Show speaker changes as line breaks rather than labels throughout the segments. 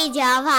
地球跑。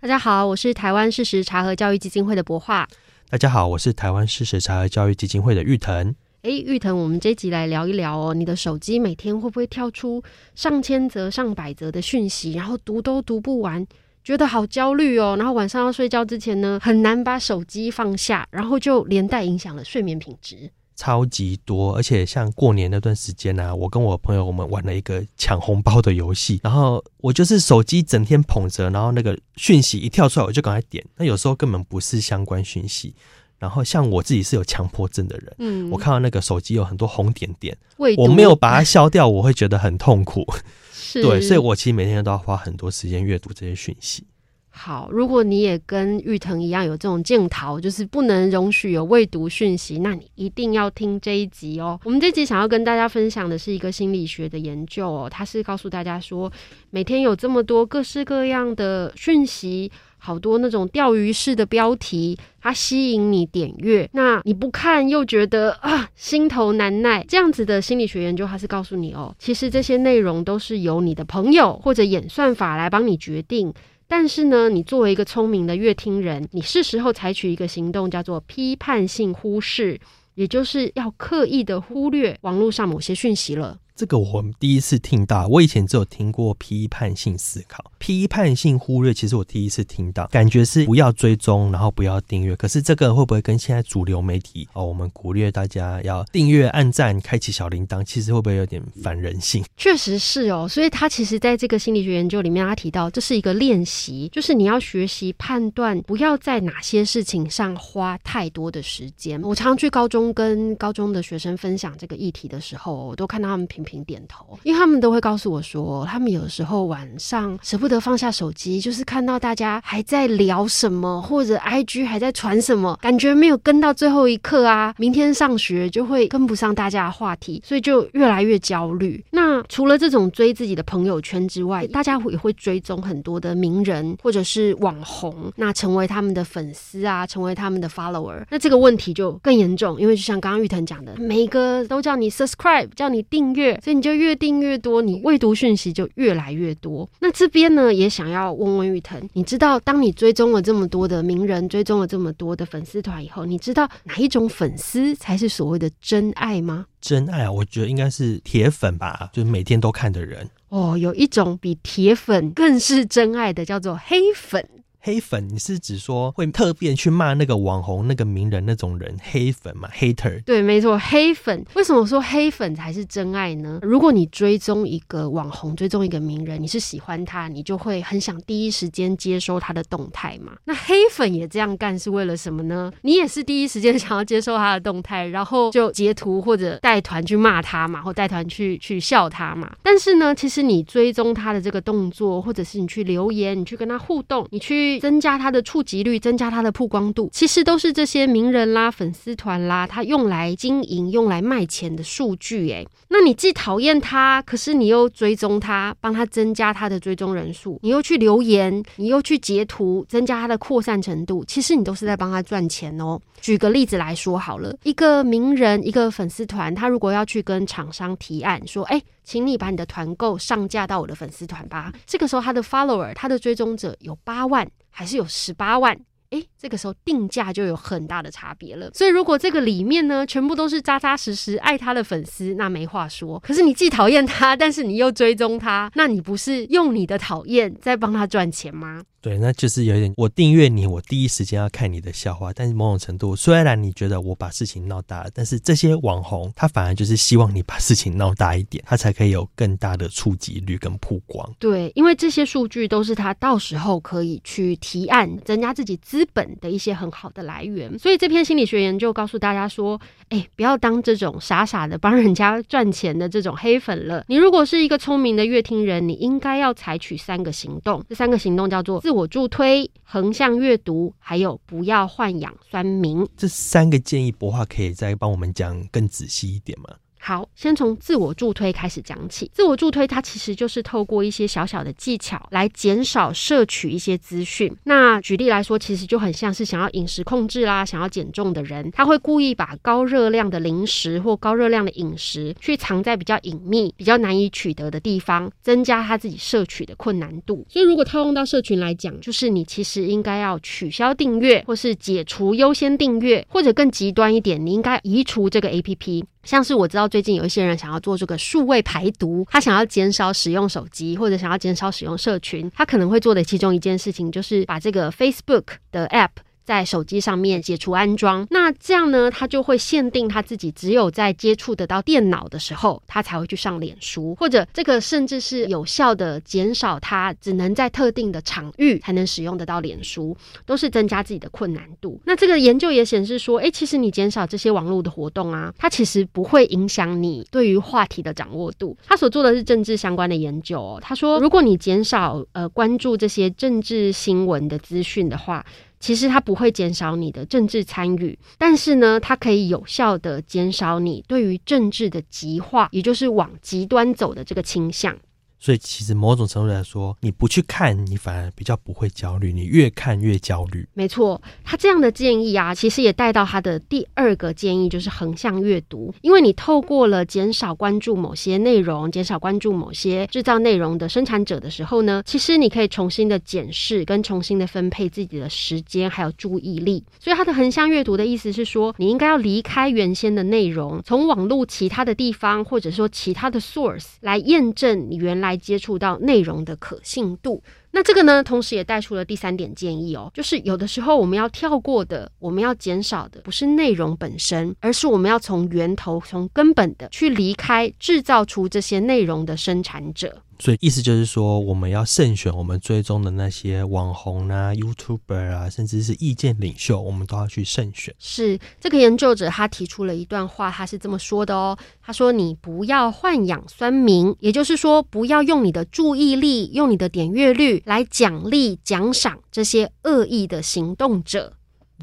大家好，我是台湾事实查核教育基金会的博化。
大家好，我是台湾事实查核教育基金会的玉腾。
哎，玉腾，我们这集来聊一聊哦，你的手机每天会不会跳出上千则、上百则的讯息，然后读都读不完，觉得好焦虑哦。然后晚上要睡觉之前呢，很难把手机放下，然后就连带影响了睡眠品质。
超级多，而且像过年那段时间呢、啊，我跟我朋友我们玩了一个抢红包的游戏，然后我就是手机整天捧着，然后那个讯息一跳出来我就赶快点，那有时候根本不是相关讯息，然后像我自己是有强迫症的人，嗯，我看到那个手机有很多红点点，我没有把它消掉，我会觉得很痛苦，是。对，所以我其实每天都要花很多时间阅读这些讯息。
好，如果你也跟玉腾一样有这种镜头，就是不能容许有未读讯息，那你一定要听这一集哦。我们这集想要跟大家分享的是一个心理学的研究哦，它是告诉大家说，每天有这么多各式各样的讯息，好多那种钓鱼式的标题，它吸引你点阅，那你不看又觉得啊心头难耐，这样子的心理学研究，它是告诉你哦，其实这些内容都是由你的朋友或者演算法来帮你决定。但是呢，你作为一个聪明的乐听人，你是时候采取一个行动，叫做批判性忽视，也就是要刻意的忽略网络上某些讯息了。
这个我们第一次听到，我以前只有听过批判性思考、批判性忽略，其实我第一次听到，感觉是不要追踪，然后不要订阅。可是这个会不会跟现在主流媒体哦，我们鼓励大家要订阅、按赞、开启小铃铛，其实会不会有点反人性？
确实是哦，所以他其实在这个心理学研究里面，他提到这是一个练习，就是你要学习判断，不要在哪些事情上花太多的时间。我常常去高中跟高中的学生分享这个议题的时候，我都看到他们频频频点头，因为他们都会告诉我说，他们有时候晚上舍不得放下手机，就是看到大家还在聊什么，或者 IG 还在传什么，感觉没有跟到最后一刻啊，明天上学就会跟不上大家的话题，所以就越来越焦虑。那除了这种追自己的朋友圈之外，大家也会追踪很多的名人或者是网红，那成为他们的粉丝啊，成为他们的 follower。那这个问题就更严重，因为就像刚刚玉腾讲的，每一个都叫你 subscribe，叫你订阅。所以你就越订越多，你未读讯息就越来越多。那这边呢，也想要问问玉腾，你知道当你追踪了这么多的名人，追踪了这么多的粉丝团以后，你知道哪一种粉丝才是所谓的真爱吗？
真爱啊，我觉得应该是铁粉吧，就是每天都看的人。
哦，有一种比铁粉更是真爱的，叫做黑粉。
黑粉，你是指说会特别去骂那个网红、那个名人那种人？黑粉嘛，hater。
对，没错，黑粉。为什么说黑粉才是真爱呢？如果你追踪一个网红，追踪一个名人，你是喜欢他，你就会很想第一时间接收他的动态嘛。那黑粉也这样干是为了什么呢？你也是第一时间想要接收他的动态，然后就截图或者带团去骂他嘛，或带团去去笑他嘛。但是呢，其实你追踪他的这个动作，或者是你去留言，你去跟他互动，你去。增加它的触及率，增加它的曝光度，其实都是这些名人啦、粉丝团啦，他用来经营、用来卖钱的数据。诶，那你既讨厌他，可是你又追踪他，帮他增加他的追踪人数，你又去留言，你又去截图，增加他的扩散程度，其实你都是在帮他赚钱哦。举个例子来说好了，一个名人、一个粉丝团，他如果要去跟厂商提案说，哎，请你把你的团购上架到我的粉丝团吧。这个时候，他的 follower，他的追踪者有八万，还是有十八万？诶，这个时候定价就有很大的差别了。所以如果这个里面呢，全部都是扎扎实实爱他的粉丝，那没话说。可是你既讨厌他，但是你又追踪他，那你不是用你的讨厌在帮他赚钱吗？
对，那就是有点，我订阅你，我第一时间要看你的笑话。但是某种程度，虽然你觉得我把事情闹大了，但是这些网红他反而就是希望你把事情闹大一点，他才可以有更大的触及率跟曝光。
对，因为这些数据都是他到时候可以去提案增加自己资本的一些很好的来源。所以这篇心理学研究告诉大家说，哎，不要当这种傻傻的帮人家赚钱的这种黑粉了。你如果是一个聪明的乐听人，你应该要采取三个行动。这三个行动叫做自我助推、横向阅读，还有不要豢养酸民。
这三个建议，博化可以再帮我们讲更仔细一点吗？
好，先从自我助推开始讲起。自我助推它其实就是透过一些小小的技巧来减少摄取一些资讯。那举例来说，其实就很像是想要饮食控制啦、想要减重的人，他会故意把高热量的零食或高热量的饮食去藏在比较隐秘、比较难以取得的地方，增加他自己摄取的困难度。所以，如果套用到社群来讲，就是你其实应该要取消订阅，或是解除优先订阅，或者更极端一点，你应该移除这个 APP。像是我知道最近有一些人想要做这个数位排毒，他想要减少使用手机，或者想要减少使用社群，他可能会做的其中一件事情就是把这个 Facebook 的 App。在手机上面解除安装，那这样呢，他就会限定他自己只有在接触得到电脑的时候，他才会去上脸书，或者这个甚至是有效的减少他只能在特定的场域才能使用得到脸书，都是增加自己的困难度。那这个研究也显示说，诶，其实你减少这些网络的活动啊，它其实不会影响你对于话题的掌握度。他所做的是政治相关的研究哦，他说，如果你减少呃关注这些政治新闻的资讯的话。其实它不会减少你的政治参与，但是呢，它可以有效的减少你对于政治的极化，也就是往极端走的这个倾向。
所以，其实某种程度来说，你不去看，你反而比较不会焦虑；你越看越焦虑。
没错，他这样的建议啊，其实也带到他的第二个建议，就是横向阅读。因为你透过了减少关注某些内容，减少关注某些制造内容的生产者的时候呢，其实你可以重新的检视跟重新的分配自己的时间还有注意力。所以，他的横向阅读的意思是说，你应该要离开原先的内容，从网络其他的地方，或者说其他的 source 来验证你原来。来接触到内容的可信度，那这个呢，同时也带出了第三点建议哦，就是有的时候我们要跳过的，我们要减少的，不是内容本身，而是我们要从源头、从根本的去离开制造出这些内容的生产者。
所以意思就是说，我们要慎选我们追踪的那些网红啊、YouTuber 啊，甚至是意见领袖，我们都要去慎选。
是这个研究者他提出了一段话，他是这么说的哦。他说：“你不要豢养酸民，也就是说，不要用你的注意力、用你的点阅率来奖励、奖赏这些恶意的行动者。”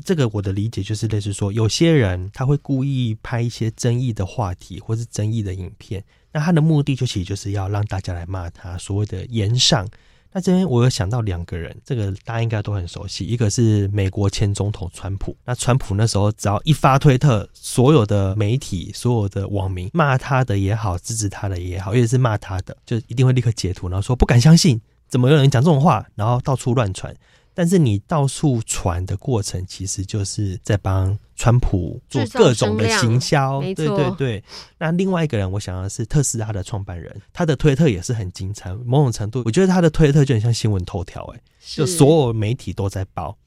这个我的理解就是类似说，有些人他会故意拍一些争议的话题或是争议的影片。那他的目的就其实就是要让大家来骂他，所谓的言上。那这边我有想到两个人，这个大家应该都很熟悉，一个是美国前总统川普。那川普那时候只要一发推特，所有的媒体、所有的网民骂他的也好，支持他的也好，尤其是骂他的，就一定会立刻截图，然后说不敢相信，怎么有人讲这种话，然后到处乱传。但是你到处传的过程，其实就是在帮川普做各种的行销。对对对。那另外一个人，我想要是特斯拉的创办人，他的推特也是很精彩。某种程度，我觉得他的推特就很像新闻头条，哎，就所有媒体都在报。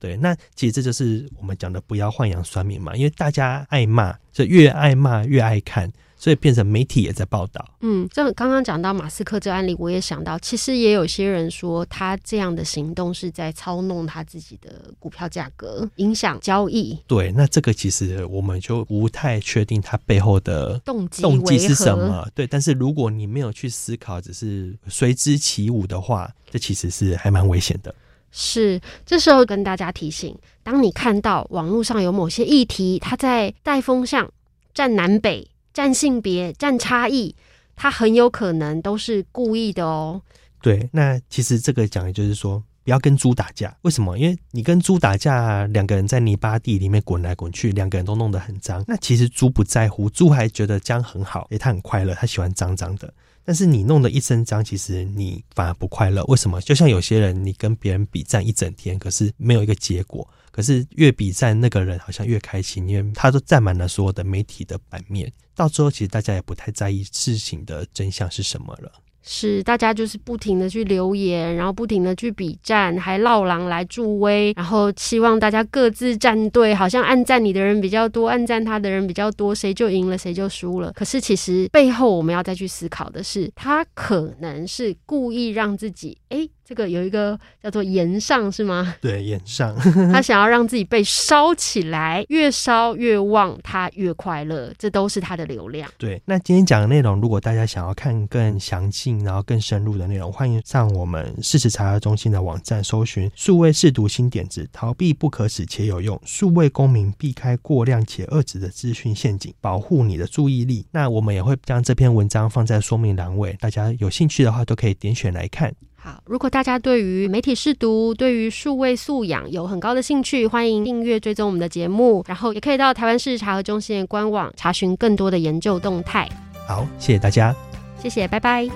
对，那其实这就是我们讲的不要豢养酸民嘛，因为大家爱骂，就越爱骂越爱看。所以变成媒体也在报道。
嗯，这刚刚讲到马斯克这案例，我也想到，其实也有些人说他这样的行动是在操弄他自己的股票价格，影响交易。
对，那这个其实我们就不太确定他背后的
动机
动机是什么。对，但是如果你没有去思考，只是随之起舞的话，这其实是还蛮危险的。
是，这时候跟大家提醒，当你看到网络上有某些议题，它在带风向，站南北。占性别、占差异，他很有可能都是故意的哦。
对，那其实这个讲的就是说，不要跟猪打架。为什么？因为你跟猪打架，两个人在泥巴地里面滚来滚去，两个人都弄得很脏。那其实猪不在乎，猪还觉得这样很好，诶，他很快乐，他喜欢脏脏的。但是你弄得一身脏，其实你反而不快乐。为什么？就像有些人，你跟别人比战一整天，可是没有一个结果。可是越比战，那个人好像越开心，因为他都占满了所有的媒体的版面。到最后，其实大家也不太在意事情的真相是什么了。
是，大家就是不停的去留言，然后不停的去比战，还闹狼来助威，然后希望大家各自站队，好像暗赞你的人比较多，暗赞他的人比较多，谁就赢了，谁就输了。可是其实背后我们要再去思考的是，他可能是故意让自己诶。这个有一个叫做炎上是吗？
对，炎上，
他想要让自己被烧起来，越烧越旺，他越快乐，这都是他的流量。
对，那今天讲的内容，如果大家想要看更详尽，然后更深入的内容，欢迎上我们事实查核中心的网站，搜寻“数位试读新点子”，逃避不可耻且有用，数位公民避开过量且恶质的资讯陷阱，保护你的注意力。那我们也会将这篇文章放在说明栏位，大家有兴趣的话都可以点选来看。
好，如果大家对于媒体试读、对于数位素养有很高的兴趣，欢迎订阅追踪我们的节目，然后也可以到台湾事实查核中心的官网查询更多的研究动态。
好，谢谢大家，
谢谢，拜拜。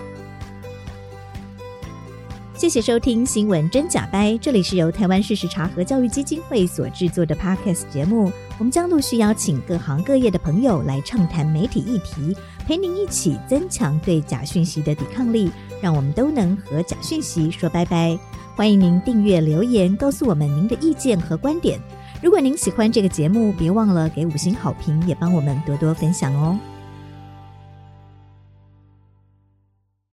谢谢收听新闻真假掰，这里是由台湾事实查核教育基金会所制作的 Podcast 节目，我们将陆续邀请各行各业的朋友来畅谈媒体议题，陪您一起增强对假讯息的抵抗力。让我们都能和假讯息说拜拜。欢迎您订阅留言，告诉我们您的意见和观点。如果您喜欢这个节目，别忘了给五星好评，也帮我们多多分享哦。